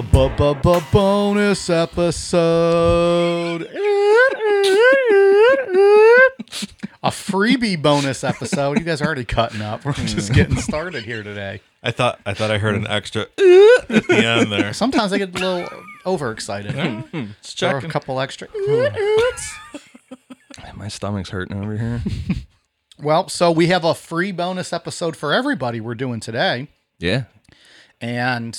Bonus episode. A freebie bonus episode. You guys are already cutting up. We're just hmm. getting started here today. I thought I thought I heard an extra at the end there. Sometimes I get a little overexcited. Hmm. Just hmm. Or a couple extra. My stomach's hurting over here. Well, so we have a free bonus episode for everybody we're doing today. yeah. And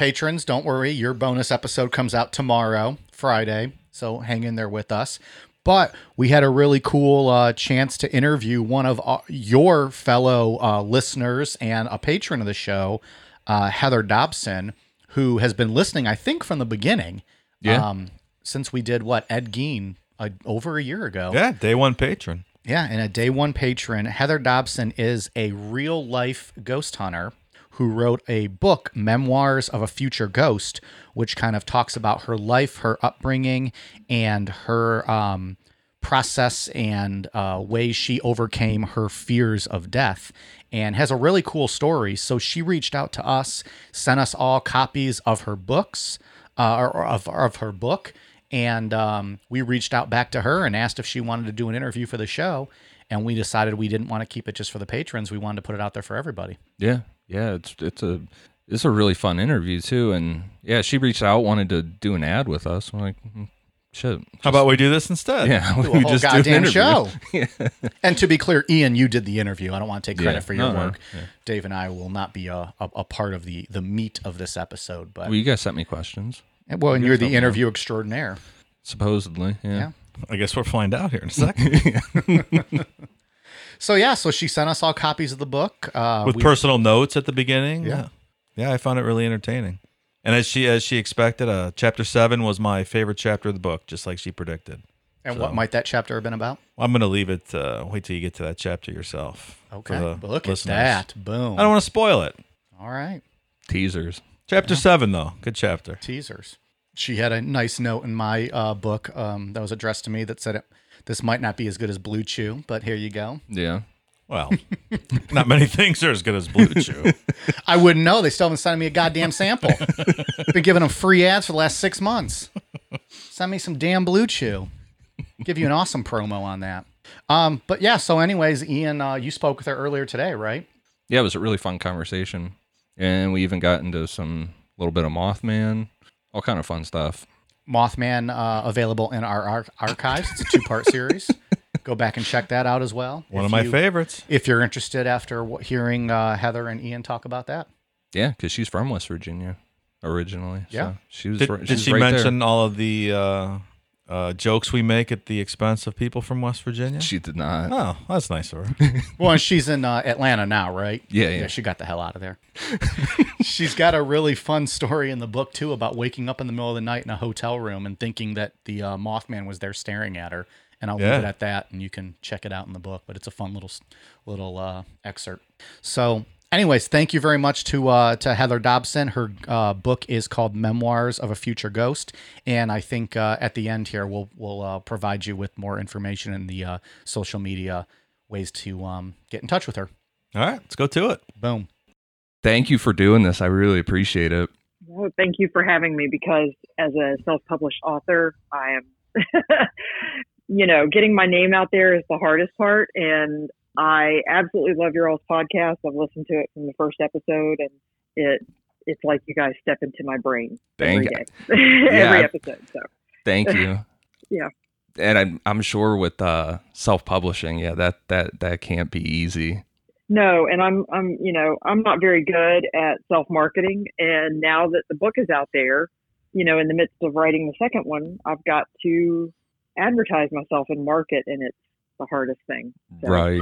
patrons, don't worry, your bonus episode comes out tomorrow, Friday. So hang in there with us. But we had a really cool uh, chance to interview one of uh, your fellow uh, listeners and a patron of the show, uh, Heather Dobson, who has been listening, I think, from the beginning. Yeah. Um, since we did what Ed Gein uh, over a year ago. Yeah, day one patron. Yeah, and a day one patron, Heather Dobson is a real life ghost hunter who wrote a book, Memoirs of a Future Ghost, which kind of talks about her life, her upbringing, and her um, process and uh, ways she overcame her fears of death. And has a really cool story. So she reached out to us, sent us all copies of her books, uh, or, of, of her book and um, we reached out back to her and asked if she wanted to do an interview for the show and we decided we didn't want to keep it just for the patrons we wanted to put it out there for everybody Yeah. Yeah. It's it's a it's a really fun interview too. And yeah, she reached out, wanted to do an ad with us. I'm like, mm, shit. How about we do this instead? Yeah, do a whole an goddamn interview. show and to be clear ian you did the interview i don't want to take credit Yeah. for your No, no, work dave and i will not be a, a, a part of the the meat of this episode but Well, you guys sent me questions, well and you're the interview extraordinaire supposedly. Yeah. Yeah. I guess we'll find out here in a second. So yeah so she sent us all copies of the book uh, With we- personal notes at the beginning. Yeah. Yeah, I found it really entertaining. And as she as she expected, uh, chapter seven was my favorite chapter of the book, just like she predicted. and what might that chapter have been about I'm gonna leave it. Uh, wait till you get to that chapter yourself. for okay the look listeners. at that boom I don't want to spoil it. all right Teasers. Chapter seven, though, good chapter. teasers. She had a nice note in my uh, book um, that was addressed to me that said it, this might not be as good as Blue Chew, but here you go. Yeah. Well, not many things are as good as Blue Chew. I wouldn't know. They still haven't sent me a goddamn sample. Been giving them free ads for the last six months. Send me some damn Blue Chew. Give you an awesome promo on that. Um, but yeah. So, anyways, Ian, uh, you spoke with her earlier today, right? Yeah, it was a really fun conversation. And we even got into some little bit of Mothman, all kind of fun stuff. Mothman uh, available in our ar- archives. It's a two-part series. Go back and check that out as well. One of my you- favorites. if you're interested after wh- hearing uh, Heather and Ian talk about that. Yeah, because she's from West Virginia originally. Yeah. So she was, Did, right, did she's she right there. mention all of the uh, jokes we make at the expense of people from West Virginia? She did not. oh, that's nice of her. Well, and she's in uh, Atlanta now, right? Yeah, yeah. She got the hell out of there. she's got a really fun story in the book too about waking up in the middle of the night in a hotel room and thinking that the uh, Mothman was there staring at her. And I'll leave it at that, and you can check it out in the book. But it's a fun little s- little uh, excerpt. So, anyways, thank you very much to uh, to Heather Dobson. Her uh, book is called Memoirs of a Future Ghost, and I think uh, at the end here we'll we'll uh, provide you with more information in the uh, social media ways to um, get in touch with her. all right, let's go to it. Boom. Thank you for doing this. I really appreciate it. Well, thank you for having me because as a self-published author, I am, you know, getting my name out there is the hardest part. And I absolutely love your all's podcast. I've listened to it from the first episode and it, it's like you guys step into my brain every Thank- day, every episode. So Thank you. Yeah. And I'm I'm sure with uh, self publishing, yeah, that that that can't be easy. no, and I'm, I'm, you know, I'm not very good at self-marketing. And now that the book is out there, you know, in the midst of writing the second one, I've got to advertise myself and market, and it's the hardest thing. So, Right.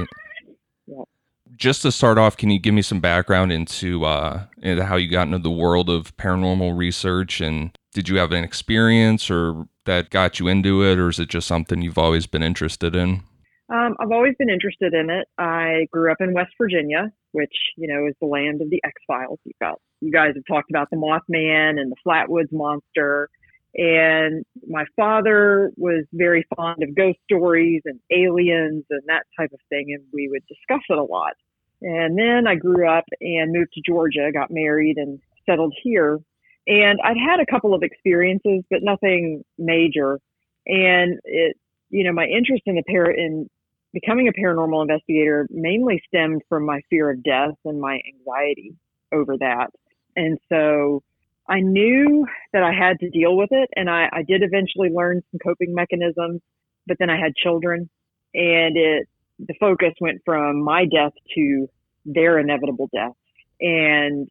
Just to start off, can you give me some background into uh into how you got into the world of paranormal research and did you have an experience or that got you into it or is it just something you've always been interested in? Um, I've always been interested in it. I grew up in West Virginia, which you know is the land of the X Files. You got you guys have talked about the Mothman and the Flatwoods Monster, and my father was very fond of ghost stories and aliens and that type of thing, and we would discuss it a lot. And then I grew up and moved to Georgia, got married, and settled here. And I'd had a couple of experiences, but nothing major. And it, you know, my interest in the par- in becoming a paranormal investigator mainly stemmed from my fear of death and my anxiety over that. And so I knew that I had to deal with it. And I, I did eventually learn some coping mechanisms, but then I had children and it, the focus went from my death to their inevitable death. And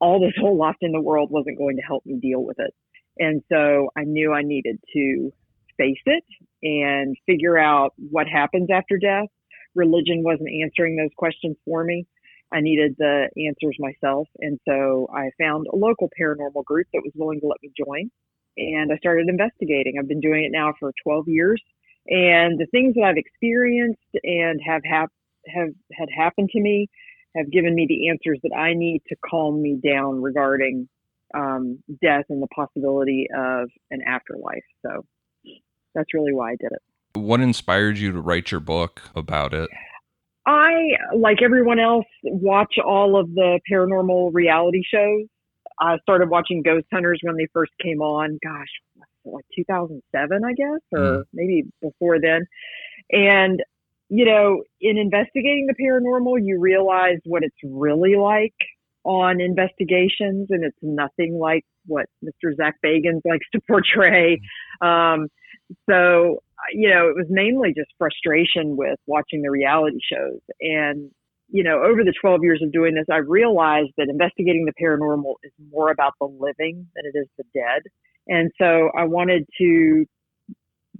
all this whole lost in the world wasn't going to help me deal with it. And so I knew I needed to face it and figure out what happens after death. Religion wasn't answering those questions for me. I needed the answers myself. And so I found a local paranormal group that was willing to let me join. And I started investigating. I've been doing it now for 12 years. And the things that I've experienced and have, hap- have had happened to me have given me the answers that I need to calm me down regarding um, death and the possibility of an afterlife. So that's really why I did it. What inspired you to write your book about it? I, like everyone else, watch all of the paranormal reality shows. I started watching Ghost Hunters when they first came on. Gosh, like 2007, I guess, or mm. maybe before then. And you know, in investigating the paranormal, you realize what it's really like on investigations, and it's nothing like what Mr. Zak Bagans likes to portray. Um, so, you know, it was mainly just frustration with watching the reality shows. And, you know, over the 12 years of doing this, I realized that investigating the paranormal is more about the living than it is the dead. And so I wanted to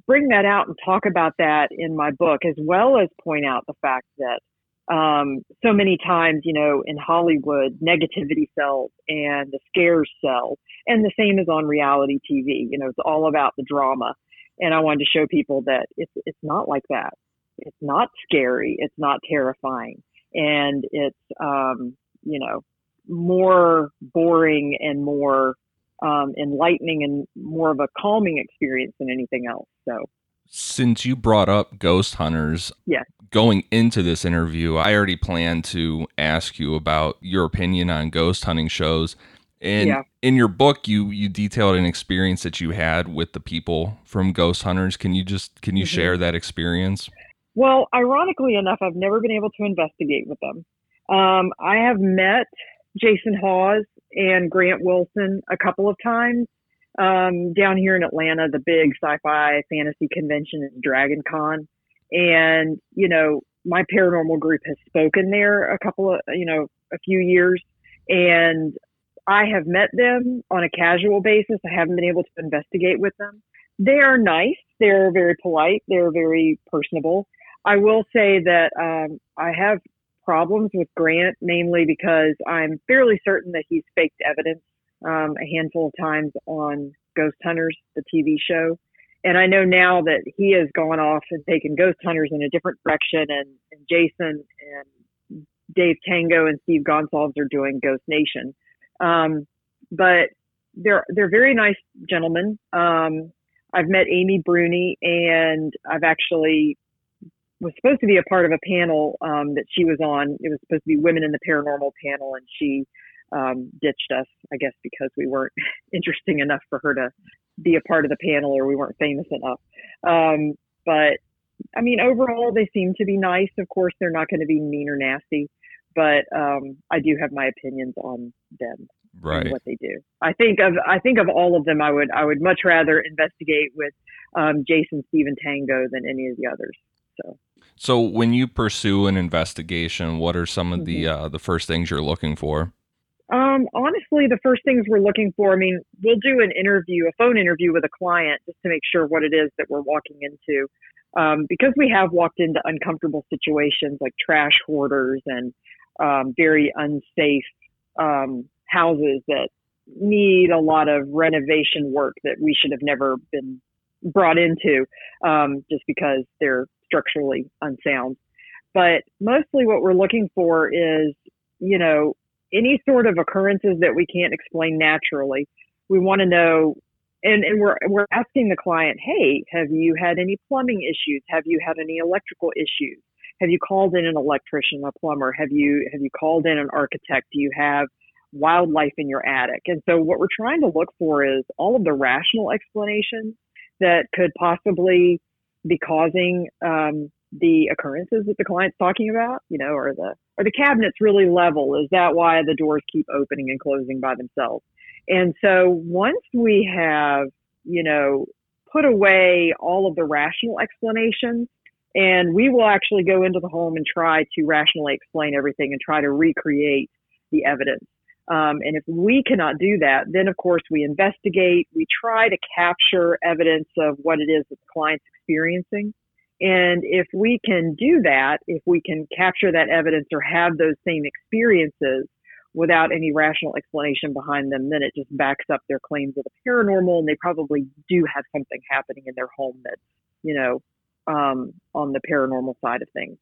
bring that out and talk about that in my book, as well as point out the fact that um, so many times, you know, in Hollywood, negativity sells and the scares sell, and the same is on reality TV. You know, it's all about the drama, and I wanted to show people that it's it's not like that. It's not scary. It's not terrifying, and it's um, you know more boring and more um, enlightening and more of a calming experience than anything else. So, since you brought up ghost hunters, yes. going into this interview, I already planned to ask you about your opinion on ghost hunting shows. And yeah. in your book, you you detailed an experience that you had with the people from Ghost Hunters. Can you just can you mm-hmm. share that experience? Well, ironically enough, I've never been able to investigate with them. Um, I have met Jason Hawes and Grant Wilson a couple of times. Um, down here in Atlanta, the big sci-fi fantasy convention is Dragon Con. And, you know, my paranormal group has spoken there a couple of, you know, a few years. And I have met them on a casual basis. I haven't been able to investigate with them. They are nice. They're very polite. They're very personable. I will say that um, I have problems with Grant, mainly because I'm fairly certain that he's faked evidence um, a handful of times on Ghost Hunters, the TV show. And I know now that he has gone off and taken Ghost Hunters in a different direction, and, and Jason and Dave Tango and Steve Gonsalves are doing Ghost Nation. Um, but they're they're very nice gentlemen. Um, I've met Amy Bruni, and I've actually was supposed to be a part of a panel um, that she was on. It was supposed to be women in the paranormal panel, and she um, ditched us, I guess, because we weren't interesting enough for her to be a part of the panel, or we weren't famous enough. Um, but I mean, overall, they seem to be nice. Of course, they're not going to be mean or nasty, but um, I do have my opinions on them. Right. what they do. I think of I think of all of them. I would I would much rather investigate with um, Jason Stephen Tango than any of the others. So so when you pursue an investigation, what are some of the mm-hmm. uh, the first things you're looking for? Um, honestly, the first things we're looking for, I mean, we'll do an interview, a phone interview with a client just to make sure what it is that we're walking into. Um, because we have walked into uncomfortable situations like trash hoarders and um, very unsafe um, houses that need a lot of renovation work that we should have never been brought into um, just because they're structurally unsound. But mostly what we're looking for is, you know, any sort of occurrences that we can't explain naturally. We want to know, and, and we're, we're asking the client, hey, have you had any plumbing issues? Have you had any electrical issues? Have you called in an electrician, a plumber? Have you, have you called in an architect? Do you have wildlife in your attic. And so what we're trying to look for is all of the rational explanations that could possibly be causing um, the occurrences that the client's talking about. You know, are the are the cabinets really level? Is that why the doors keep opening and closing by themselves? And so once we have, you know, put away all of the rational explanations, and we will actually go into the home and try to rationally explain everything and try to recreate the evidence. Um, and if we cannot do that, then of course we investigate. We try to capture evidence of what it is that the client's experiencing. And if we can do that, if we can capture that evidence or have those same experiences without any rational explanation behind them, then it just backs up their claims of the paranormal and they probably do have something happening in their home that's, you know, um, on the paranormal side of things.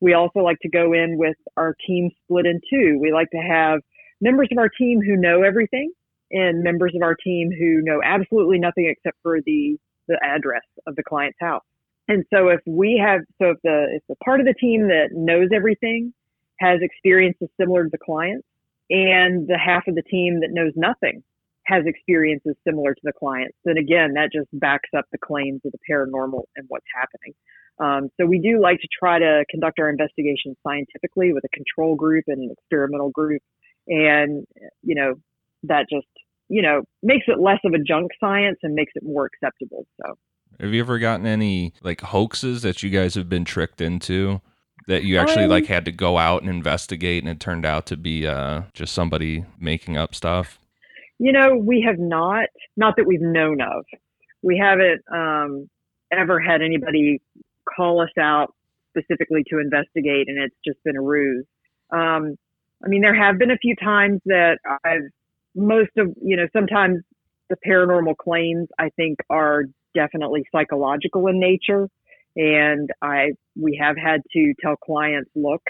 We also like to go in with our team split in two. We like to have members of our team who know everything and members of our team who know absolutely nothing except for the, the address of the client's house. And so if we have, so if the, if the part of the team that knows everything has experiences similar to the clients and the half of the team that knows nothing has experiences similar to the clients, then again, that just backs up the claims of the paranormal and what's happening. Um, so we do like to try to conduct our investigations scientifically with a control group and an experimental group. And you know that just you know makes it less of a junk science and makes it more acceptable so. Have you ever gotten any like hoaxes that you guys have been tricked into that you actually um, like had to go out and investigate and it turned out to be uh just somebody making up stuff you know we have not not that we've known of. We haven't um ever had anybody call us out specifically to investigate and it's just been a ruse. Um I mean, there have been a few times that I've most of you know sometimes the paranormal claims I think are definitely psychological in nature, and I we have had to tell clients, look,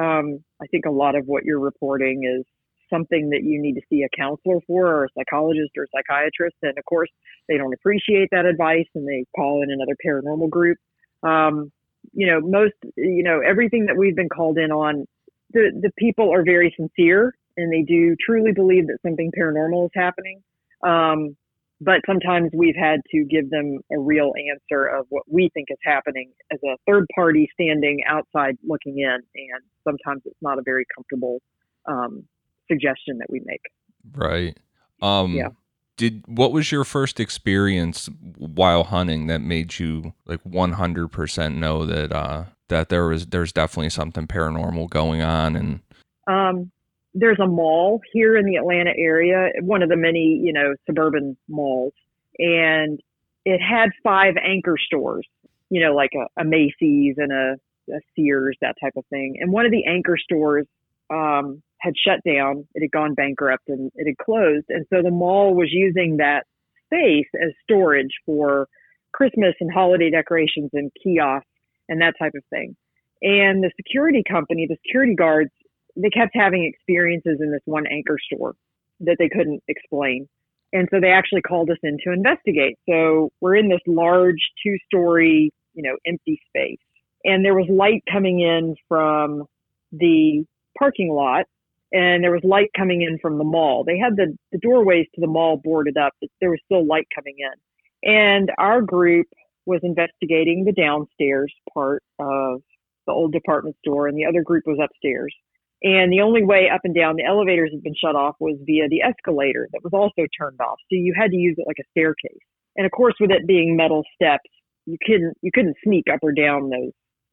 um, I think a lot of what you're reporting is something that you need to see a counselor for or a psychologist or a psychiatrist. And of course, they don't appreciate that advice and they call in another paranormal group. Um, you know, most, you know, everything that we've been called in on the the people are very sincere and they do truly believe that something paranormal is happening. Um, but sometimes we've had to give them a real answer of what we think is happening as a third party standing outside looking in, and sometimes it's not a very comfortable um, suggestion that we make. Right. Um, yeah. Did what was your first experience while hunting that made you like 100% know that uh, that there was there's definitely something paranormal going on and um, there's a mall here in the Atlanta area, one of the many, you know, suburban malls, and it had five anchor stores, you know, like a, a Macy's and a, a, Sears, that type of thing. And one of the anchor stores um, had shut down, it had gone bankrupt and it had closed. And so the mall was using that space as storage for Christmas and holiday decorations and kiosks and that type of thing. And the security company, the security guards, they kept having experiences in this one anchor store that they couldn't explain. And so they actually called us in to investigate. So we're in this large two story, you know, empty space. And there was light coming in from the parking lot and there was light coming in from the mall. They had the, the doorways to the mall boarded up, but there was still light coming in. And our group was investigating the downstairs part of the old department store, and the other group was upstairs. And the only way up and down, the elevators had been shut off was via the escalator that was also turned off. So you had to use it like a staircase. And of course, with it being metal steps, you couldn't you couldn't sneak up or down those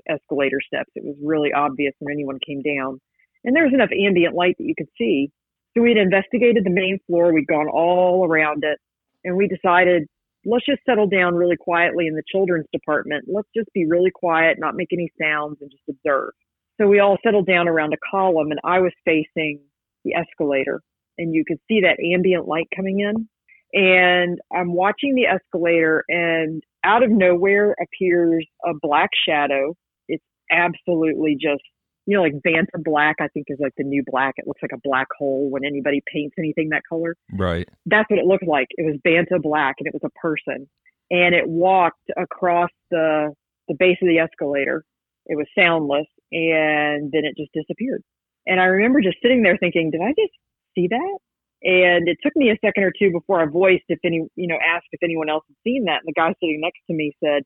escalator steps. It was really obvious when anyone came down. And there was enough ambient light that you could see. So we'd investigated the main floor. We'd gone all around it, and we decided let's just settle down really quietly in the children's department. Let's just be really quiet, not make any sounds, and just observe. So we all settled down around a column, and I was facing the escalator, and you could see that ambient light coming in. And I'm watching the escalator, and out of nowhere appears a black shadow. It's absolutely just you know, like Vanta black, I think is like the new black. It looks like a black hole when anybody paints anything that color. Right. That's what it looked like. It was Vanta black and it was a person. And it walked across the the base of the escalator. It was soundless and then it just disappeared. And I remember just sitting there thinking, did I just see that? And it took me a second or two before I voiced if any, you know, asked if anyone else had seen that. And the guy sitting next to me said,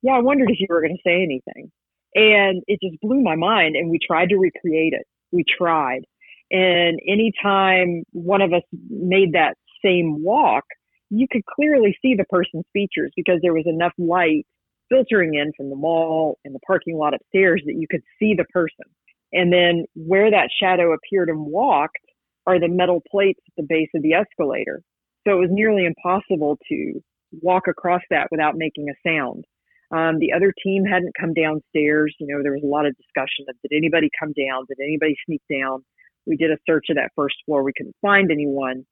Yeah, I wondered if you were going to say anything. And it just blew my mind. And we tried to recreate it. We tried. And anytime one of us made that same walk, you could clearly see the person's features because there was enough light filtering in from the mall and the parking lot upstairs that you could see the person. And then where that shadow appeared and walked are the metal plates at the base of the escalator. So it was nearly impossible to walk across that without making a sound. Um, the other team hadn't come downstairs. You know, there was a lot of discussion of did anybody come down? Did anybody sneak down? We did a search of that first floor. We couldn't find anyone.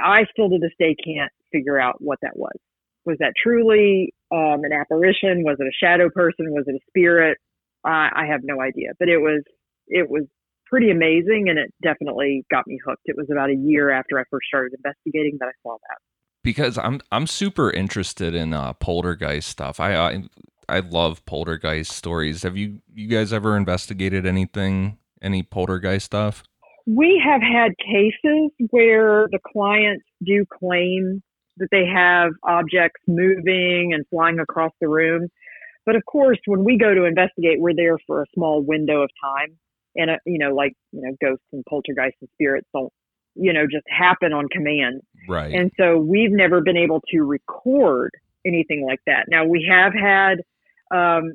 I still to this day can't figure out what that was. Was that truly um, an apparition? Was it a shadow person? Was it a spirit? I have no idea, but it was it was pretty amazing, and it definitely got me hooked. It was about a year after I first started investigating that I saw that. Because I'm I'm super interested in uh, poltergeist stuff. I, I I love poltergeist stories. Have you you guys ever investigated anything any poltergeist stuff? We have had cases where the clients do claim that they have objects moving and flying across the room. But of course, when we go to investigate, we're there for a small window of time. And, uh, you know, like, you know, ghosts and poltergeists and spirits don't, you know, just happen on command. Right. And so we've never been able to record anything like that. Now, we have had, um,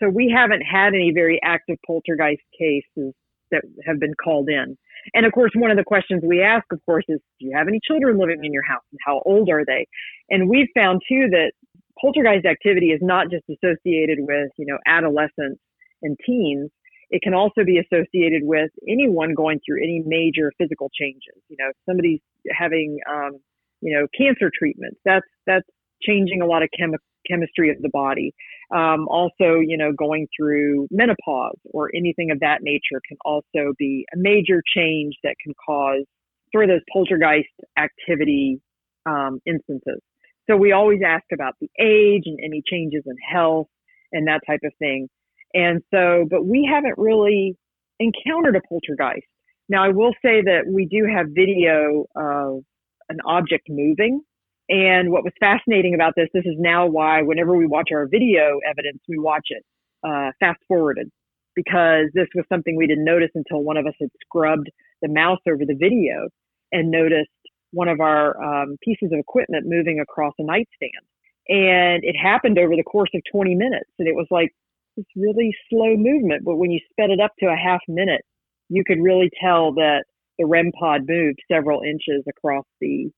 so we haven't had any very active poltergeist cases that have been called in. And of course, one of the questions we ask, of course, is do you have any children living in your house and how old are they? And we've found too that poltergeist activity is not just associated with, you know, adolescents and teens. It can also be associated with anyone going through any major physical changes. You know, somebody's having, um, you know, cancer treatments, that's, that's changing a lot of chemi- chemistry of the body. Um, also, you know, going through menopause or anything of that nature can also be a major change that can cause sort of those poltergeist activity um, instances. So we always ask about the age and any changes in health and that type of thing. And so, but we haven't really encountered a poltergeist. Now, I will say that we do have video of an object moving and what was fascinating about this, this is now why whenever we watch our video evidence, we watch it uh, fast forwarded because this was something we didn't notice until one of us had scrubbed the mouse over the video and noticed one of our um, pieces of equipment moving across a nightstand. And it happened over the course of 20 minutes. And it was like this really slow movement. But when you sped it up to a half minute, you could really tell that the REM pod moved several inches across the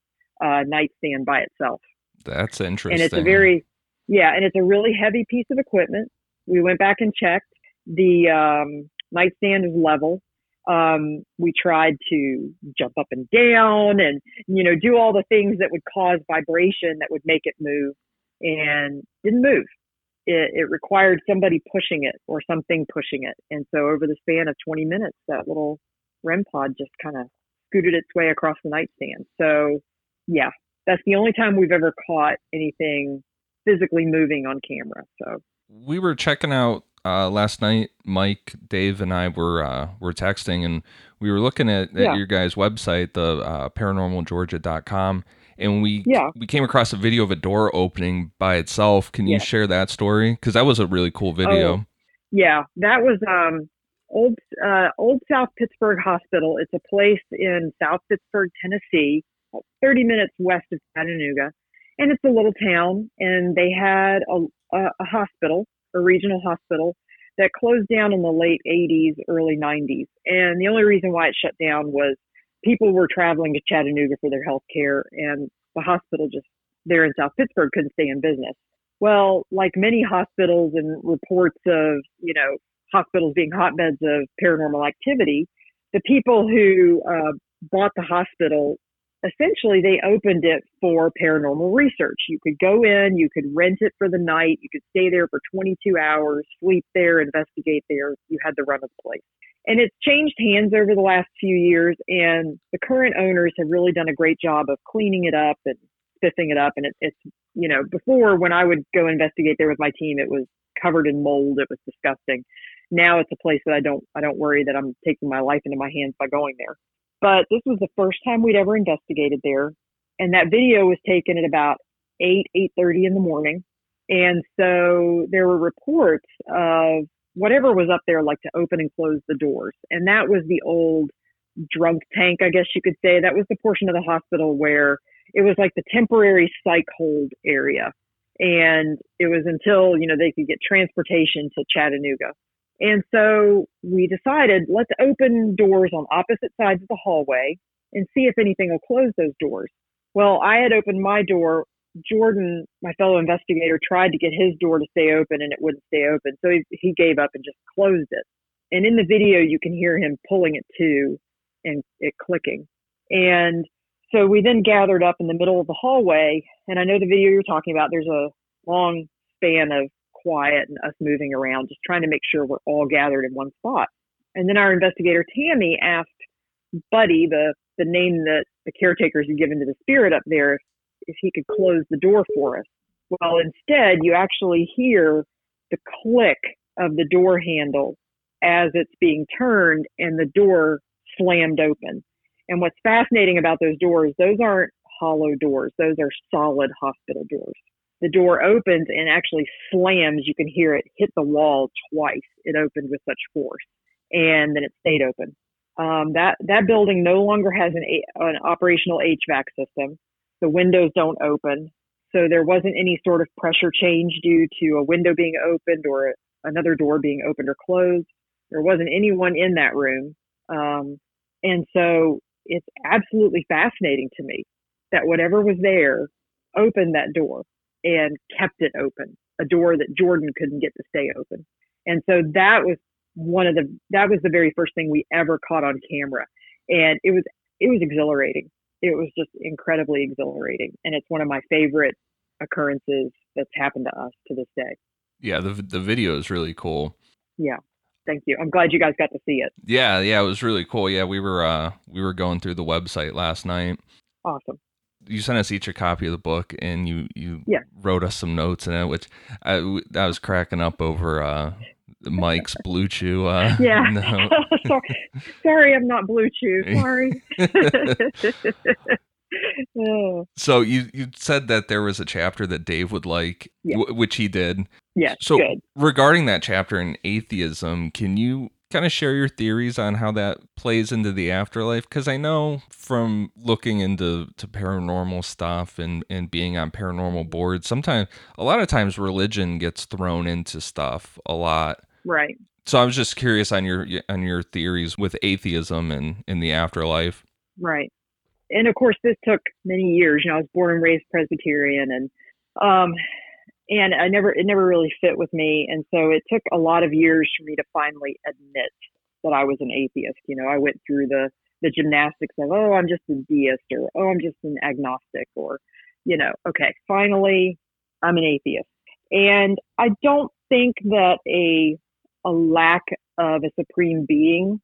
uh, nightstand by itself. That's interesting. And it's a very, yeah, and it's a really heavy piece of equipment. We went back and checked. The um, nightstand is level. Um, we tried to jump up and down and, you know, do all the things that would cause vibration that would make it move and didn't move. It, it required somebody pushing it or something pushing it. And so over the span of 20 minutes, that little REM pod just kind of scooted its way across the nightstand. So yeah, that's the only time we've ever caught anything physically moving on camera. So we were checking out uh, last night. Mike, Dave, and I were uh, were texting, and we were looking at, at Yeah. your guys' website, the uh, paranormalgeorgia.com, and we Yeah. we came across a video of a door opening by itself. Can you Yeah. share that story? Because that was a really cool video. yeah, that was um old uh, old South Pittsburg Hospital. It's a place in South Pittsburg, Tennessee, about 30 minutes west of Chattanooga, and it's a little town. And they had a, a, a hospital, a regional hospital, that closed down in the late 80s, early 90s. And the only reason why it shut down was people were traveling to Chattanooga for their health care, and the hospital just there in South Pittsburg couldn't stay in business. Well, like many hospitals and reports of, you know, hospitals being hotbeds of paranormal activity, the people who uh, bought the hospital essentially they opened it for paranormal research. You could go in, you could rent it for the night, you could stay there for 22 hours, sleep there, investigate there. You had the run of the place. And it's changed hands over the last few years, and the current owners have really done a great job of cleaning it up and spiffing it up. And it, it's, you know, before when I would go investigate there with my team, it was covered in mold. It was disgusting. Now it's a place that I don't, I don't worry that I'm taking my life into my hands by going there. But this was the first time we'd ever investigated there. And that video was taken at about 8, 8.30 in the morning. And so there were reports of whatever was up there, like to open and close the doors. And that was the old drunk tank, I guess you could say. That was the portion of the hospital where it was like the temporary psych hold area. And it was until, you know, they could get transportation to Chattanooga. And so we decided let's open doors on opposite sides of the hallway and see if anything will close those doors. Well, I had opened my door. Jordan, my fellow investigator, tried to get his door to stay open and it wouldn't stay open. So he, he gave up and just closed it. And in the video, you can hear him pulling it to and it clicking. And so we then gathered up in the middle of the hallway. And I know the video you're talking about, there's a long span of quiet and us moving around, just trying to make sure we're all gathered in one spot. And then our investigator Tammy asked Buddy, the the name that the caretakers had given to the spirit up there, if, if he could close the door for us. Well, instead, you actually hear the click of the door handle as it's being turned and the door slammed open. And what's fascinating about those doors, those aren't hollow doors, those are solid hospital doors the door opens and actually slams. You can hear it hit the wall twice. It opened with such force, and then it stayed open. Um, that that building no longer has an an operational HVAC system. The windows don't open, so there wasn't any sort of pressure change due to a window being opened or another door being opened or closed. There wasn't anyone in that room, um, and so it's absolutely fascinating to me that whatever was there opened that door and kept it open, a door that Jordan couldn't get to stay open. And so that was one of the that was the very first thing we ever caught on camera. And it was it was exhilarating. It was just incredibly exhilarating. And it's one of my favorite occurrences that's happened to us to this day. Yeah, the the video is really cool. Yeah. Thank you. I'm glad you guys got to see it. Yeah, yeah, it was really cool. Yeah, we were uh we were going through the website last night. Awesome you sent us each a copy of the book and you you yeah. wrote us some notes in it which I, I was cracking up over uh Mike's Blue Chew. Uh, yeah. sorry. sorry, I'm not Blue Chew. Sorry. so you you said that there was a chapter that Dave would like, yeah. w- which he did. Yeah. So good. regarding that chapter in atheism, can you kind of share your theories on how that plays into the afterlife? Because i know from looking into to paranormal stuff and and being on paranormal boards sometimes a lot of times religion gets thrown into stuff a lot. Right. So i was just curious on your on your theories with atheism and in the afterlife. Right. And of course this took many years. You know i was born and raised presbyterian and um and I never it never really fit with me, and so it took a lot of years for me to finally admit that I was an atheist. You know, I went through the the gymnastics of oh I'm just a deist or oh I'm just an agnostic or you know okay finally I'm an atheist, and I don't think that a a lack of a supreme being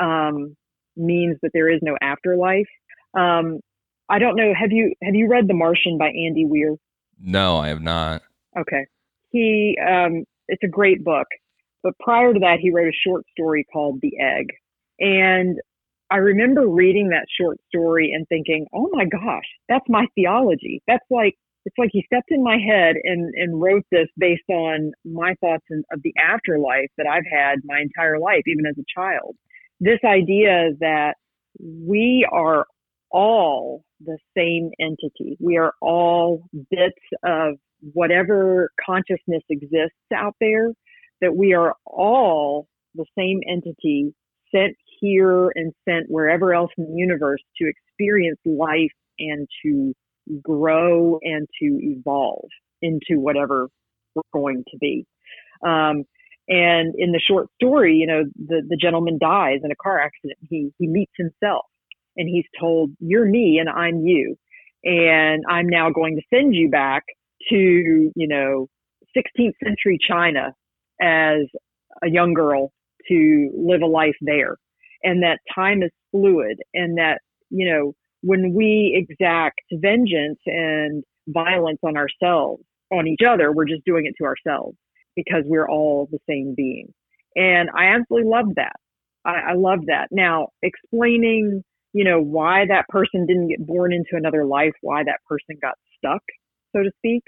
um, means that there is no afterlife. Um, I don't know. Have you have you read The Martian by Andy Weir? No, I have not. Okay. He, um, it's a great book. But prior to that, he wrote a short story called The Egg. And I remember reading that short story and thinking, oh my gosh, that's my theology. That's like, it's like he stepped in my head and, and wrote this based on my thoughts in, of the afterlife that I've had my entire life, even as a child. This idea that we are all the same entity. We are all bits of whatever consciousness exists out there, that we are all the same entity sent here and sent wherever else in the universe to experience life and to grow and to evolve into whatever we're going to be. Um, and in the short story, you know, the, the gentleman dies in a car accident. He, he meets himself and he's told, You're me and I'm you. And I'm now going to send you back to, you know, 16th century China as a young girl to live a life there. And that time is fluid and that, you know, when we exact vengeance and violence on ourselves, on each other, we're just doing it to ourselves because we're all the same being. And I absolutely love that. I, I love that. Now, explaining you know, why that person didn't get born into another life, why that person got stuck, so to speak.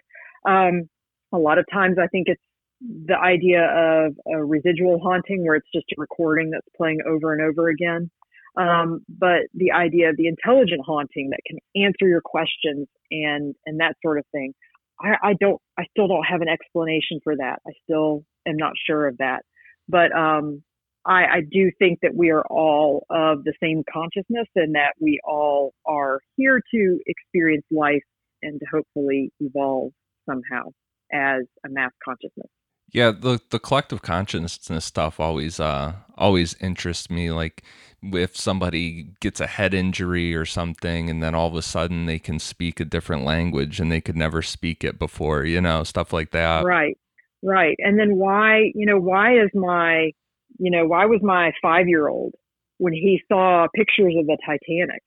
Um, a lot of times I think it's the idea of a residual haunting where it's just a recording that's playing over and over again. Um, but the idea of the intelligent haunting that can answer your questions and and that sort of thing. I, I don't I still don't have an explanation for that. I still am not sure of that. But um, I, I do think that we are all of the same consciousness and that we all are here to experience life and to hopefully evolve somehow as a mass consciousness. Yeah, the the collective consciousness stuff always uh always interests me. Like if somebody gets a head injury or something, and then all of a sudden they can speak a different language and they could never speak it before, you know, stuff like that. Right, right. And then why, you know, why is my, you know, why was my five year old when he saw pictures of the Titanic?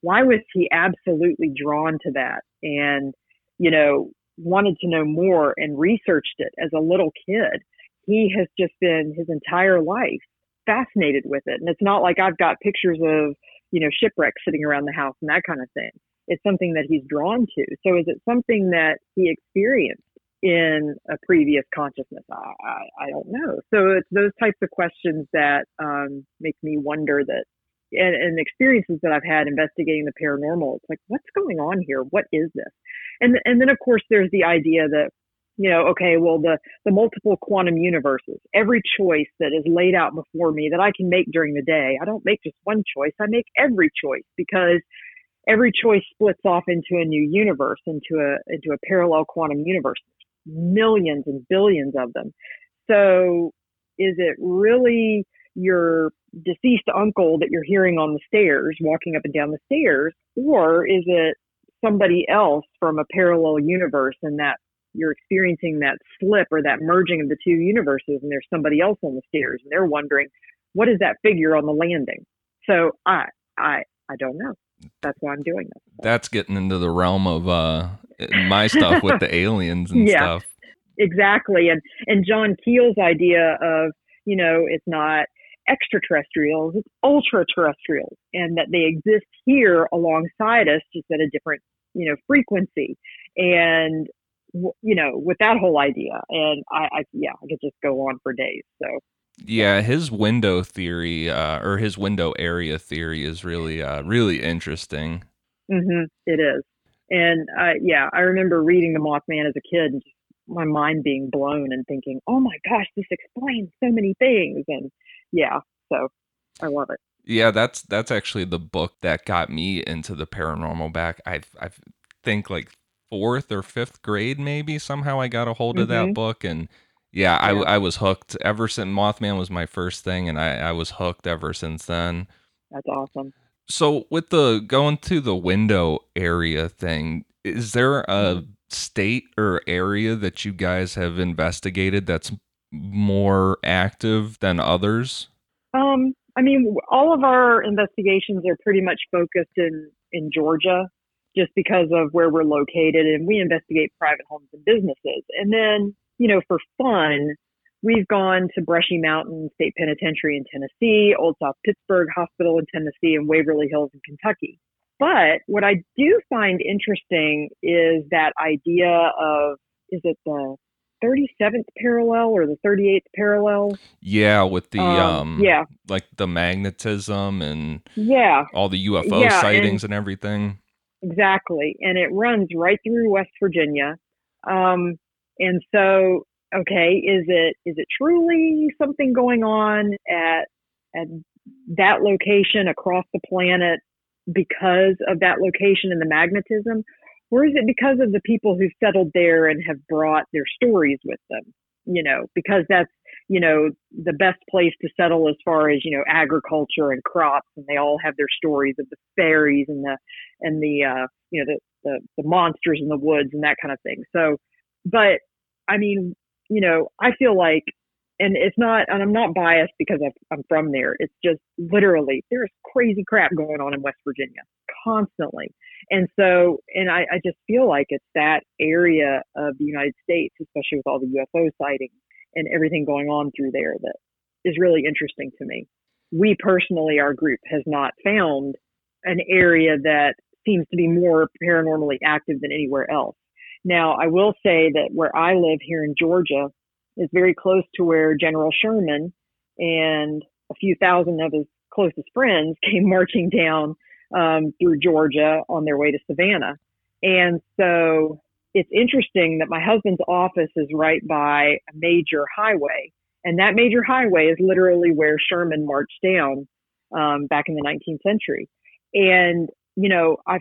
Why was he absolutely drawn to that? And you know, wanted to know more and researched it as a little kid. He has just been his entire life fascinated with it. And it's not like I've got pictures of, you know, shipwrecks sitting around the house and that kind of thing. It's something that he's drawn to. So is it something that he experienced in a previous consciousness? I, I, I don't know. So it's those types of questions that um, make me wonder that and, and experiences that I've had investigating the paranormal, it's like, what's going on here? What is this? And and then of course there's the idea that you know, okay, well the the multiple quantum universes, every choice that is laid out before me that I can make during the day, I don't make just one choice, I make every choice because every choice splits off into a new universe, into a into a parallel quantum universe, millions and billions of them. So is it really your deceased uncle that you're hearing on the stairs, walking up and down the stairs, or is it somebody else from a parallel universe and that you're experiencing that slip or that merging of the two universes and there's somebody else on the stairs and they're wondering what is that figure on the landing? So i i i don't know. That's why i'm doing this. That's getting into the realm of uh my stuff with the aliens and yeah, stuff. exactly. And and john keel's idea of you know it's not extraterrestrials, it's ultra terrestrials, and that they exist here alongside us, just at a different, you know, frequency. And you know, with that whole idea, and I, I yeah, I could just go on for days. So yeah, his window theory uh, or his window area theory is really uh, really interesting. Mm-hmm, it is, and uh, yeah, I remember reading the Mothman as a kid and just my mind being blown and thinking, oh my gosh, this explains so many things, and yeah, so I love it. Yeah, that's that's actually the book that got me into the paranormal back. I I think like fourth or fifth grade maybe somehow I got a hold of mm-hmm. that book and yeah, yeah, I I was hooked ever since Mothman was my first thing and I I was hooked ever since then. That's awesome. So with the going to the window area thing, is there a mm-hmm. state or area that you guys have investigated that's more active than others? Um, I mean, all of our investigations are pretty much focused in in Georgia, just because of where we're located, and we investigate private homes and businesses. And then, you know, for fun, we've gone to Brushy Mountain State Penitentiary in Tennessee, Old South Pittsburg Hospital in Tennessee, and Waverly Hills in Kentucky. But what I do find interesting is that idea of is it the 37th parallel or the 38th parallel. Yeah, with the um, um, yeah, like the magnetism and yeah, all the UFO yeah, sightings and, and, everything. Exactly. And it runs right through West Virginia. Um and so okay, is it is it truly something going on at at that location across the planet because of that location and the magnetism or is it because of the people who settled there and have brought their stories with them? You know, because that's, you know, the best place to settle as far as, you know, agriculture and crops and they all have their stories of the fairies and the, and the, uh, you know, the, the, the monsters in the woods and that kind of thing. So, but I mean, you know, I feel like and it's not, and I'm not biased because I'm from there. It's just literally there's crazy crap going on in West Virginia constantly. And so, and I, I just feel like it's that area of the United States, especially with all the UFO sightings and everything going on through there that is really interesting to me. We personally, our group has not found an area that seems to be more paranormally active than anywhere else. Now, I will say that where I live here in Georgia is very close to where General Sherman and a few thousand of his closest friends came marching down um, through Georgia on their way to Savannah. And so it's interesting that my husband's office is right by a major highway. And that major highway is literally where Sherman marched down um, back in the 19th century. And, you know, I've,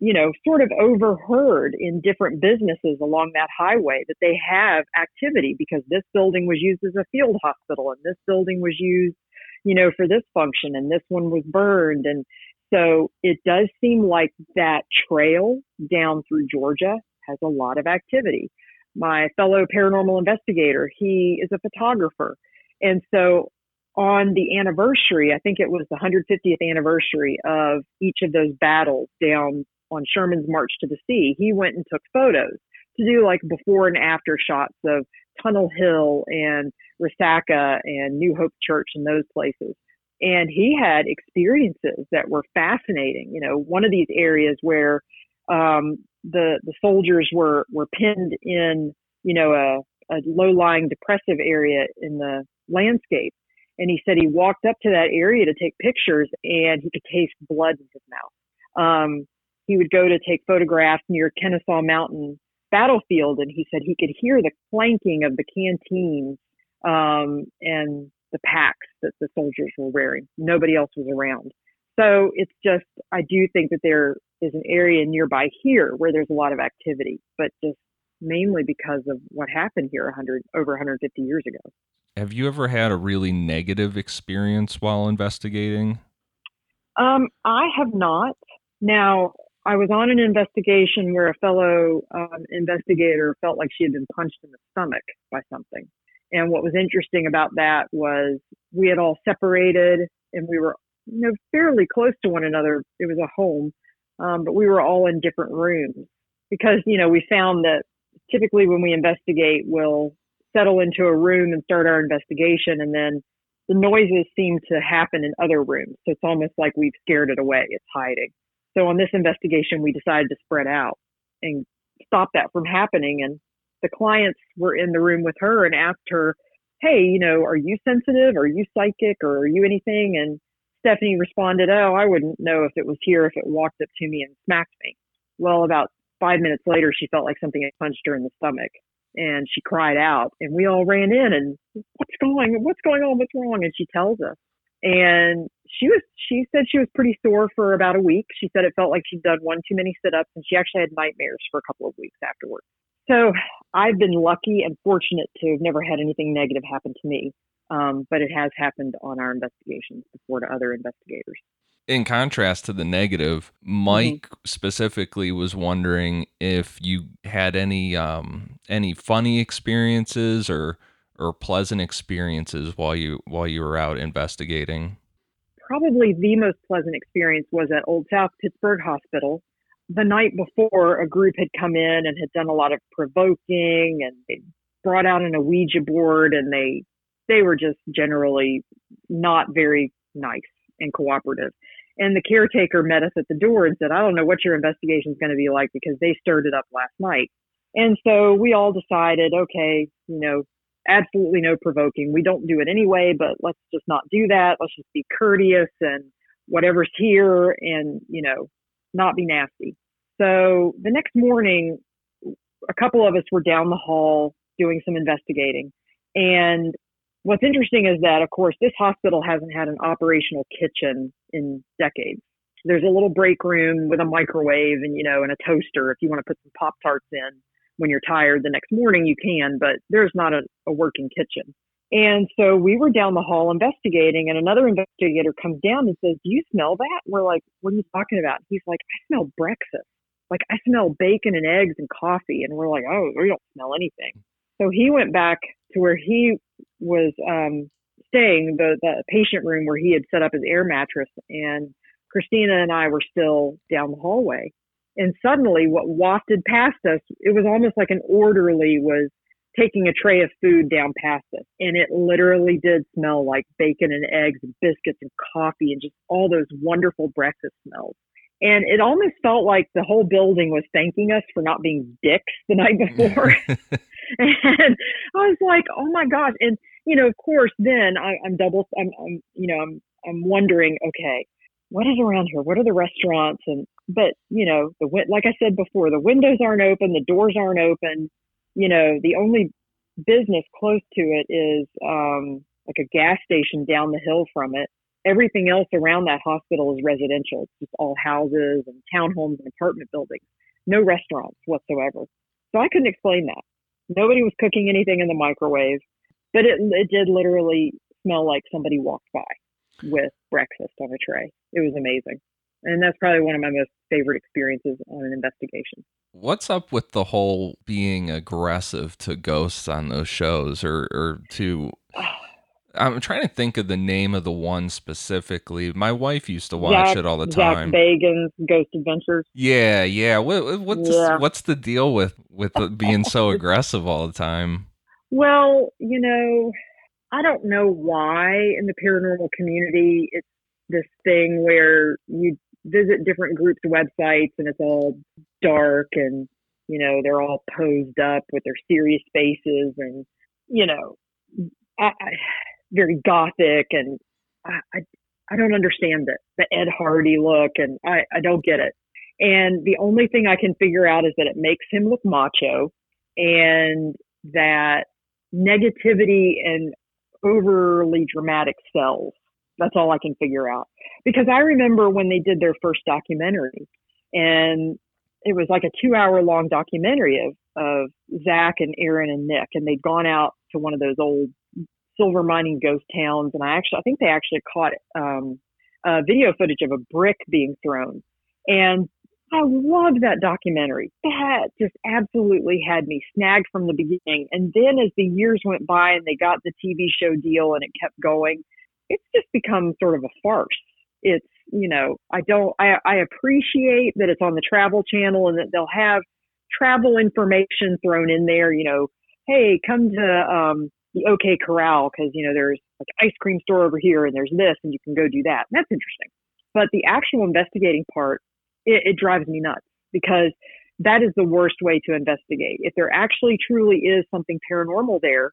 you know, sort of overheard in different businesses along that highway that they have activity because this building was used as a field hospital and this building was used, you know, for this function and this one was burned. And so it does seem like that trail down through Georgia has a lot of activity. My fellow paranormal investigator, he is a photographer. And so on the anniversary, I think it was the 150th anniversary of each of those battles down on Sherman's March to the Sea, he went and took photos to do like before and after shots of Tunnel Hill and Resaca and New Hope Church and those places and he had experiences that were fascinating. You know, one of these areas where um, the the soldiers were were pinned in, you know, a, a low lying depressive area in the landscape, and he said he walked up to that area to take pictures, and he could taste blood in his mouth. Um, he would go to take photographs near Kennesaw Mountain battlefield, and he said he could hear the clanking of the canteens um, and the packs that the soldiers were wearing. Nobody else was around. So it's just, I do think that there is an area nearby here where there's a lot of activity, but just mainly because of what happened here 100 over 150 years ago. Have you ever had a really negative experience while investigating? Um, I have not. Now, I was on an investigation where a fellow um, investigator felt like she had been punched in the stomach by something. And what was interesting about that was we had all separated and we were, you know, fairly close to one another. It was a home, um, but we were all in different rooms because, you know, we found that typically when we investigate, we'll settle into a room and start our investigation and then the noises seem to happen in other rooms. So it's almost like we've scared it away. It's hiding. So on this investigation, we decided to spread out and stop that from happening. And the clients were in the room with her and asked her, Hey, you know, are you sensitive? Are you psychic or are you anything? And Stephanie responded, Oh, I wouldn't know if it was here if it walked up to me and smacked me. Well, about five minutes later, she felt like something had punched her in the stomach and she cried out and we all ran in and what's going what's going on what's wrong and she tells us and she was she said she was pretty sore for about a week she said it felt like she'd done one too many sit-ups and she actually had nightmares for a couple of weeks afterwards so I've been lucky and fortunate to have never had anything negative happen to me. Um, but it has happened on our investigations before to other investigators. In contrast to the negative, Mike mm-hmm. specifically was wondering if you had any um, any funny experiences or or pleasant experiences while you while you were out investigating. Probably the most pleasant experience was at Old South Pittsburg Hospital the night before, a group had come in and had done a lot of provoking, and they brought out an Ouija board, and they they were just generally not very nice and cooperative. And the caretaker met us at the door and said, "I don't know what your investigation is going to be like because they stirred it up last night." And so we all decided, okay, you know, absolutely no provoking. We don't do it anyway, but let's just not do that. Let's just be courteous and whatever's here and, you know, not be nasty. So the next morning, a couple of us were down the hall doing some investigating. And what's interesting is that, of course, this hospital hasn't had an operational kitchen in decades. There's a little break room with a microwave and, you know, and a toaster. If you want to put some Pop Tarts in when you're tired the next morning, you can, but there's not a, a working kitchen. And so we were down the hall investigating, and another investigator comes down and says, Do you smell that? We're like, What are you talking about? He's like, I smell breakfast. Like, I smell bacon and eggs and coffee. And we're like, Oh, we don't smell anything. So he went back to where he was um, staying, the, the patient room where he had set up his air mattress. And Christina and I were still down the hallway. And suddenly, what wafted past us, it was almost like an orderly was taking a tray of food down past us. And it literally did smell like bacon and eggs and biscuits and coffee and just all those wonderful breakfast smells. And it almost felt like the whole building was thanking us for not being dicks the night before. and I was like, oh my gosh. And, you know, of course, then I, I'm double, I'm, I'm, you know, I'm, I'm wondering, okay, what is around here? What are the restaurants? And, but, you know, the, like I said before, the windows aren't open, the doors aren't open. You know, the only business close to it is, um, like a gas station down the hill from it everything else around that hospital is residential. It's just all houses and townhomes and apartment buildings, no restaurants whatsoever. So I couldn't explain that. Nobody was cooking anything in the microwave, but it, it did literally smell like somebody walked by with breakfast on a tray. It was amazing. And that's probably one of my most favorite experiences on an investigation. What's up with the whole being aggressive to ghosts on those shows or, or to I'm trying to think of the name of the one specifically. My wife used to watch Zach, it all the Zach time. Bagans Ghost Adventures. Yeah, yeah. What, what's Yeah. what's the deal with with being so aggressive all the time? Well, you know, I don't know why in the paranormal community it's this thing where you visit different groups' websites and it's all dark and you know they're all posed up with their serious faces and you know I, I, very gothic and I, I I don't understand it the Ed Hardy look and I I don't get it and the only thing I can figure out is that it makes him look macho and that negativity and overly dramatic sells. That's all I can figure out. Because I remember when they did their first documentary and it was like a two hour long documentary of, of Zach and Aaron and Nick and they'd gone out to one of those old silver mining ghost towns and I actually I think they actually caught um video footage of a brick being thrown. And I loved that documentary. That just absolutely had me snagged from the beginning. And then as the years went by and they got the TV show deal and it kept going, it's just become sort of a farce. It's, you know, I don't, I, I appreciate that it's on the travel channel and that they'll have travel information thrown in there, you know, hey, come to, um, the OK Corral because, you know, there's like ice cream store over here and there's this and you can go do that. And that's interesting. But the actual investigating part, it, it drives me nuts because that is the worst way to investigate. If there actually truly is something paranormal there, there-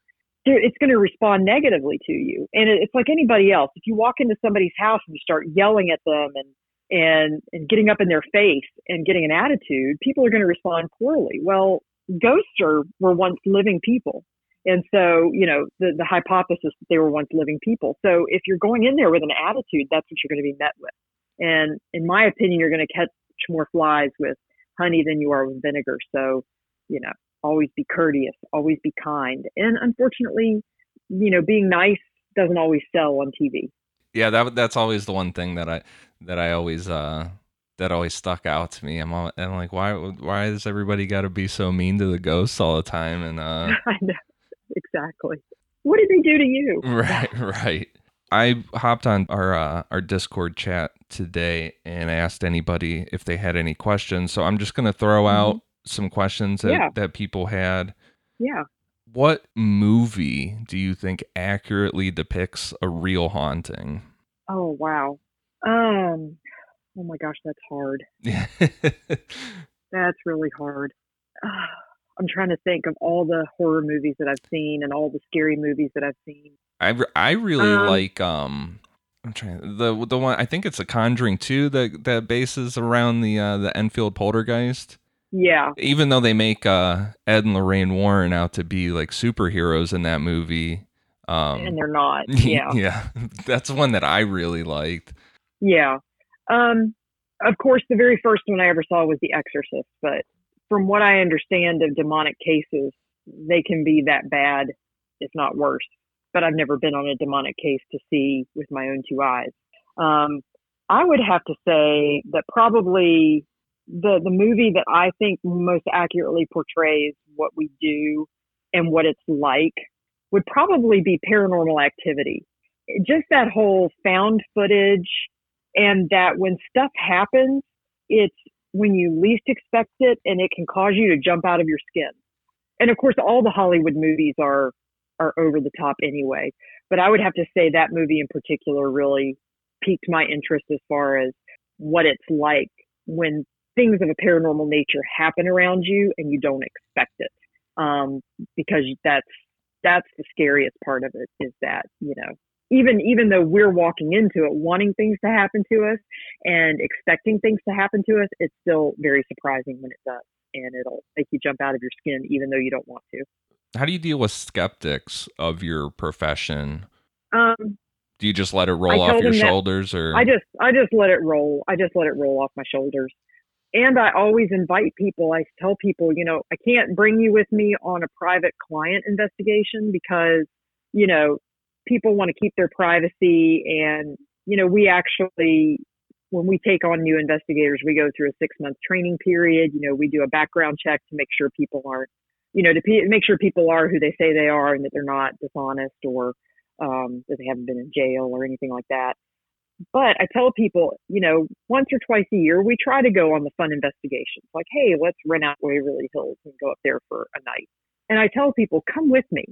it's going to respond negatively to you. And it's like anybody else. If you walk into somebody's house and you start yelling at them and and and getting up in their face and getting an attitude, people are going to respond poorly. Well, ghosts are were once living people. And so, you know, the, the hypothesis that they were once living people. So if you're going in there with an attitude, that's what you're going to be met with. And in my opinion, you're going to catch more flies with honey than you are with vinegar. So, you know, always be courteous, always be kind. And unfortunately, you know, being nice doesn't always sell on TV. Yeah, that that's always the one thing that I that I always uh that always stuck out to me. I'm all, I'm like, why why does everybody got to be so mean to the ghosts all the time? And uh, I know. Exactly. What did they do to you? right, right. I hopped on our uh, our Discord chat today and asked anybody if they had any questions. So I'm just gonna throw out some questions that, Yeah. that people had. Yeah. What movie do you think accurately depicts a real haunting? Oh, wow. Um, oh my gosh, that's hard. That's really hard. Ah, I'm trying to think of all the horror movies that I've seen and all the scary movies that I've seen. I, I really Um, like um I'm trying the the one I think it's a Conjuring 2 that that bases around the uh the Enfield poltergeist. Yeah. Even though they make uh Ed and Lorraine Warren out to be like superheroes in that movie. Um and they're not. Yeah. yeah. That's one that I really liked. Yeah. Um, of course, the very first one I ever saw was The Exorcist, but from what I understand of demonic cases, they can be that bad, if not worse. But I've never been on a demonic case to see with my own two eyes. Um, I would have to say that probably the the movie that I think most accurately portrays what we do and what it's like would probably be Paranormal Activity. Just that whole found footage and that when stuff happens, it's when you least expect it and it can cause you to jump out of your skin. And of course, all the Hollywood movies are are over the top anyway. But I would have to say that movie in particular really piqued my interest as far as what it's like when things of a paranormal nature happen around you and you don't expect it. Um, because that's that's the scariest part of it is that, you know, even even though we're walking into it wanting things to happen to us and expecting things to happen to us, it's still very surprising when it does. And it'll make you jump out of your skin even though you don't want to. How do you deal with skeptics of your profession? Um, do you just let it roll off your them that- shoulders or I just I just let it roll. I just let it roll off my shoulders. And I always invite people. I tell people, you know, I can't bring you with me on a private client investigation because, you know, people want to keep their privacy and, you know, we actually when we take on new investigators, we go through a 6-month training period, you know, we do a background check to make sure people aren't, you know, to pe- make sure people are who they say they are and that they're not dishonest or um, that they haven't been in jail or anything like that. But I tell people, you know, once or twice a year, we try to go on the fun investigations. Like, hey, let's rent out Waverly Hills and go up there for a night. And I tell people, come with me.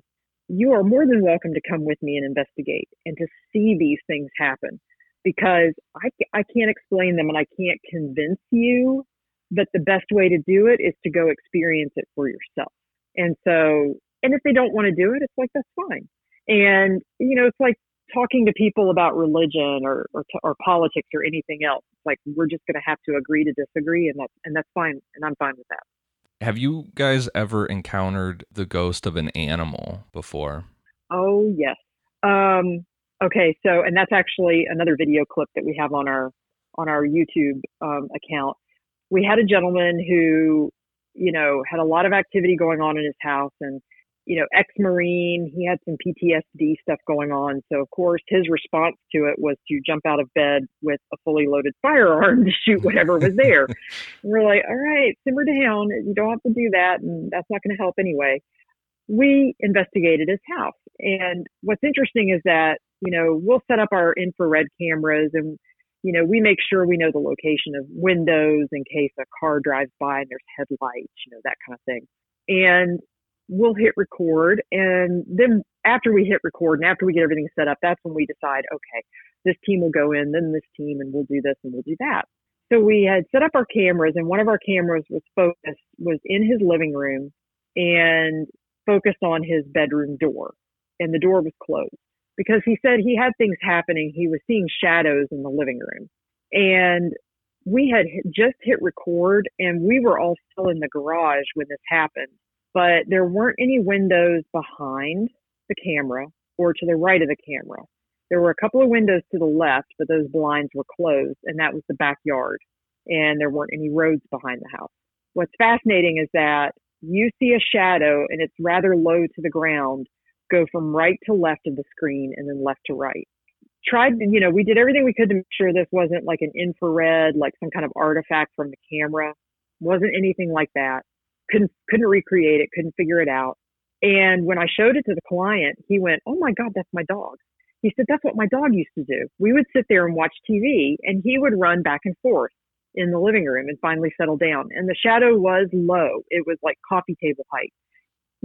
You are more than welcome to come with me and investigate and to see these things happen because I, I can't explain them and I can't convince you. But the best way to do it is to go experience it for yourself. And so, and if they don't want to do it, it's like, that's fine. And, you know, it's like talking to people about religion or, or, or politics or anything else. Like, we're just going to have to agree to disagree. And that's, and that's fine. And I'm fine with that. have you guys ever encountered the ghost of an animal before? Oh, yes. Um, okay. So, and that's actually another video clip that we have on our, on our YouTube um, account. We had a gentleman who, you know, had a lot of activity going on in his house and you know, ex Marine. He had some PTSD stuff going on. So, of course, his response to it was to jump out of bed with a fully loaded firearm to shoot whatever was there. and we're like, all right, simmer down. You don't have to do that. And that's not going to help anyway. We investigated his house. And what's interesting is that, you know, we'll set up our infrared cameras and you know, we make sure we know the location of windows in case a car drives by and there's headlights, you know, that kind of thing. And we'll hit record. And then after we hit record and after we get everything set up, that's when we decide, okay, this team will go in, then this team, and we'll do this and we'll do that. So we had set up our cameras, and one of our cameras was focused, was in his living room and focused on his bedroom door. And the door was closed because he said he had things happening. He was seeing shadows in the living room. And we had just hit record and we were all still in the garage when this happened, but there weren't any windows behind the camera or to the right of the camera. There were a couple of windows to the left, but those blinds were closed and that was the backyard and there weren't any roads behind the house. What's fascinating is that you see a shadow and it's rather low to the ground go from right to left of the screen and then left to right. Tried, you know, we did everything we could to make sure this wasn't like an infrared, like some kind of artifact from the camera. Wasn't anything like that. Couldn't couldn't recreate it. Couldn't figure it out. And when I showed it to the client, he went, "Oh my God, that's my dog." He said, "That's what my dog used to do. We would sit there and watch TV, and he would run back and forth in the living room and finally settle down. And the shadow was low. It was like coffee table height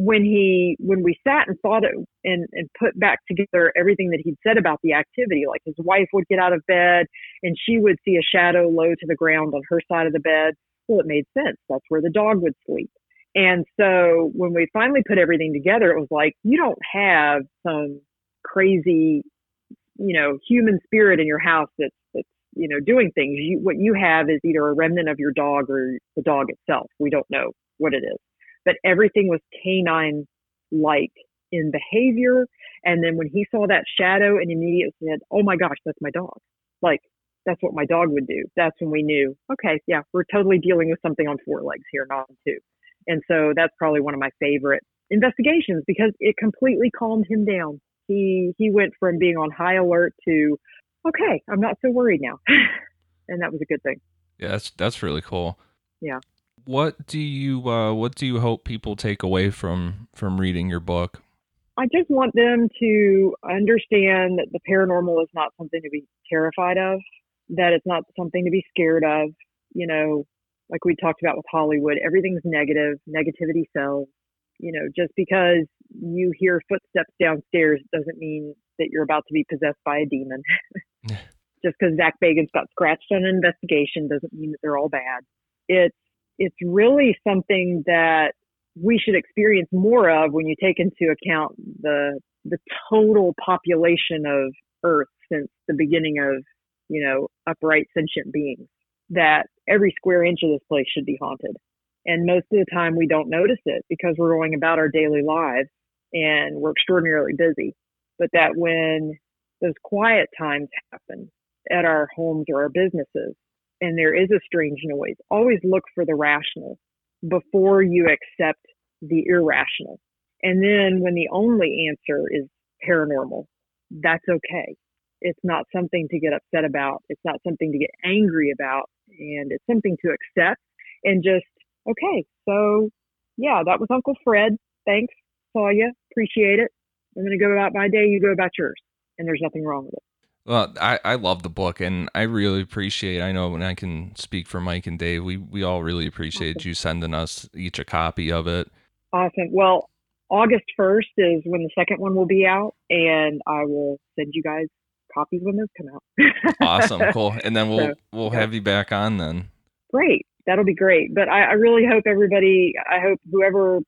when he when we sat and thought it and and put back together everything that he'd said about the activity like his wife would get out of bed and she would see a shadow low to the ground on her side of the bed well it made sense. That's where the dog would sleep. And so when we finally put everything together it was like you don't have some crazy you know human spirit in your house that's that's you know doing things. You what you have is either a remnant of your dog or the dog itself. We don't know what it is. But everything was canine like in behavior. And then when he saw that shadow and immediately said, Oh my gosh, that's my dog. Like, that's what my dog would do. That's when we knew, okay, yeah, we're totally dealing with something on four legs here, not on two. And so that's probably one of my favorite investigations because it completely calmed him down. He he went from being on high alert to, okay, I'm not so worried now. and that was a good thing. Yeah, that's that's really cool. Yeah. What do you uh, what do you hope people take away from from reading your book? I just want them to understand that the paranormal is not something to be terrified of, that it's not something to be scared of. You know, like we talked about with Hollywood, everything's negative, negativity sells. You know, just because you hear footsteps downstairs doesn't mean that you're about to be possessed by a demon. Just because Zach Bagans got scratched on an investigation doesn't mean that they're all bad. It's it's really something that we should experience more of when you take into account the the total population of Earth since the beginning of you know upright sentient beings. That every square inch of this place should be haunted, and most of the time we don't notice it because we're going about our daily lives and we're extraordinarily busy. But that when those quiet times happen at our homes or our businesses, and there is a strange noise, always look for the rational before you accept the irrational. And then when the only answer is paranormal, that's okay. It's not something to get upset about. It's not something to get angry about. And it's something to accept and just, okay, so yeah, that was Uncle Fred. Thanks. Saw you. Appreciate it. I'm going to go about my day. You go about yours. And there's nothing wrong with it. Well, I, I love the book and I really appreciate I know when I can speak for Mike and Dave, we, we all really appreciate you sending us each a copy of it. Awesome. Well, August 1st is when the second one will be out, and I will send you guys copies when those come out. Awesome, cool. And then we'll So, we'll yeah. have you back on then. Great. That'll be great. But I, I really hope everybody, I hope whoever,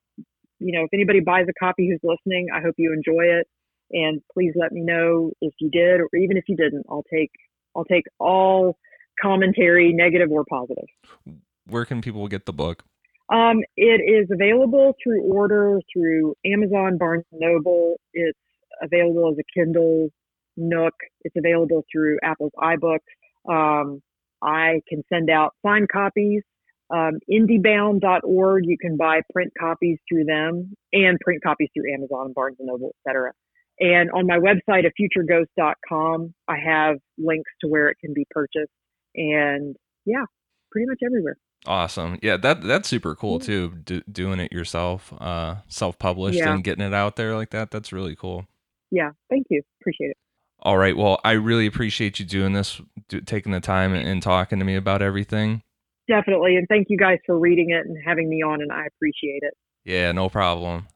you know, if anybody buys a copy who's listening, I hope you enjoy it. And please let me know if you did, or even if you didn't. I'll take, I'll take all commentary, negative or positive. Where can people get the book? Um, it is available through order through Amazon, Barnes and Noble. It's available as a Kindle, Nook. It's available through Apple's iBooks. Um, I can send out signed copies. Um, indiebound.org, you can buy print copies through them and print copies through Amazon, Barnes and Noble, etc. And on my website, afutureghost.com, I have links to where it can be purchased. And yeah, pretty much everywhere. Awesome. Yeah, that that's super cool too. Do, doing it yourself, uh, self-published Yeah. and getting it out there like that. That's really cool. Yeah, thank you. Appreciate it. All right. Well, I really appreciate you doing this, do, taking the time and, and talking to me about everything. Definitely. And thank you guys for reading it and having me on, and I appreciate it. Yeah, no problem.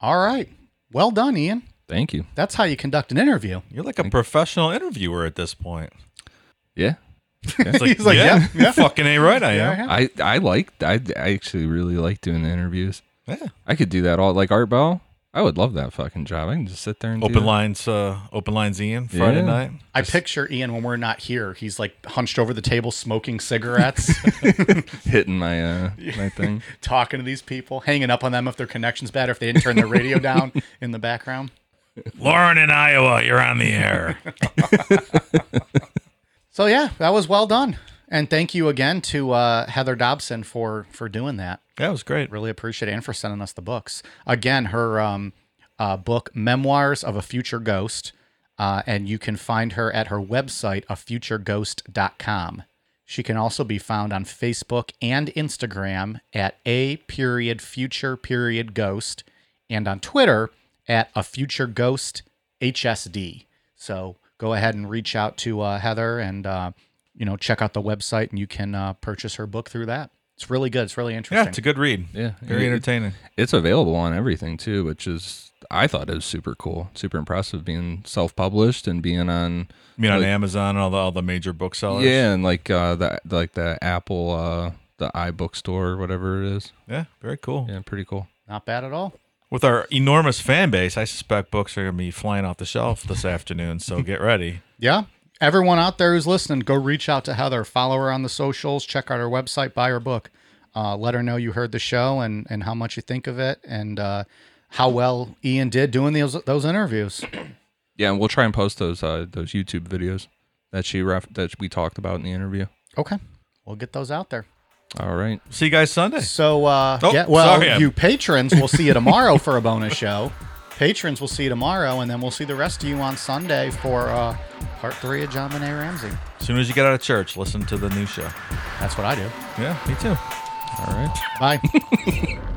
All right. Well done, Ian. Thank you. That's how you conduct an interview. You're like a professional interviewer at this point. Yeah. It's like, He's like, yeah, yeah. fucking a right, I am. I I like I, I actually really like doing the interviews. Yeah. I could do that all like Art Bell. I would love that fucking job. I can just sit there and do Open that. lines, uh, open lines, Ian. Friday Yeah. night. I picture Ian when we're not here. He's like hunched over the table smoking cigarettes, hitting my uh my thing. talking to these people, hanging up on them if their connection's bad or if they didn't turn their radio down in the background. Lauren in Iowa, you're on the air. So yeah, that was well done. And thank you again to uh, Heather Dobson for for doing that. That was great. Really appreciate and for sending us the books. Again, her um, uh, book, Memoirs of a Future Ghost. Uh, and you can find her at her website, afutureghost.com. She can also be found on Facebook and Instagram at a period future period ghost and on Twitter at a future ghost HSD. So go ahead and reach out to uh, Heather and uh, you know check out the website and you can uh, purchase her book through that. It's really good. It's really interesting. Yeah, it's a good read. Yeah. Very It- entertaining. It's available on everything too, which is I thought it was super cool, super impressive being self-published and being on I mean, on Amazon and all the all the major booksellers. yeah, and like uh the like the Apple uh the iBookstore or whatever it is. yeah, very cool. Yeah, pretty cool. Not bad at all. With our enormous fan base, I suspect books are going to be flying off the shelf this afternoon. So get ready. Yeah. Everyone out there who's listening, go reach out to Heather, follow her on the socials, check out her website, buy her book. Uh, let her know you heard the show and, and how much you think of it and uh, how well Ian did doing those those interviews. Yeah, and we'll try and post those uh those YouTube videos that she ref- that we talked about in the interview. Okay. We'll get those out there. All right. See you guys Sunday. So, uh, Oh, yeah, well, sorry, you patrons we'll see you tomorrow for a bonus show. Patrons we'll see you tomorrow, and then we'll see the rest of you on Sunday for uh, part three of JonBenét Ramsey. As soon as you get out of church, listen to the new show. That's what I do. Yeah, me too. All right. Bye.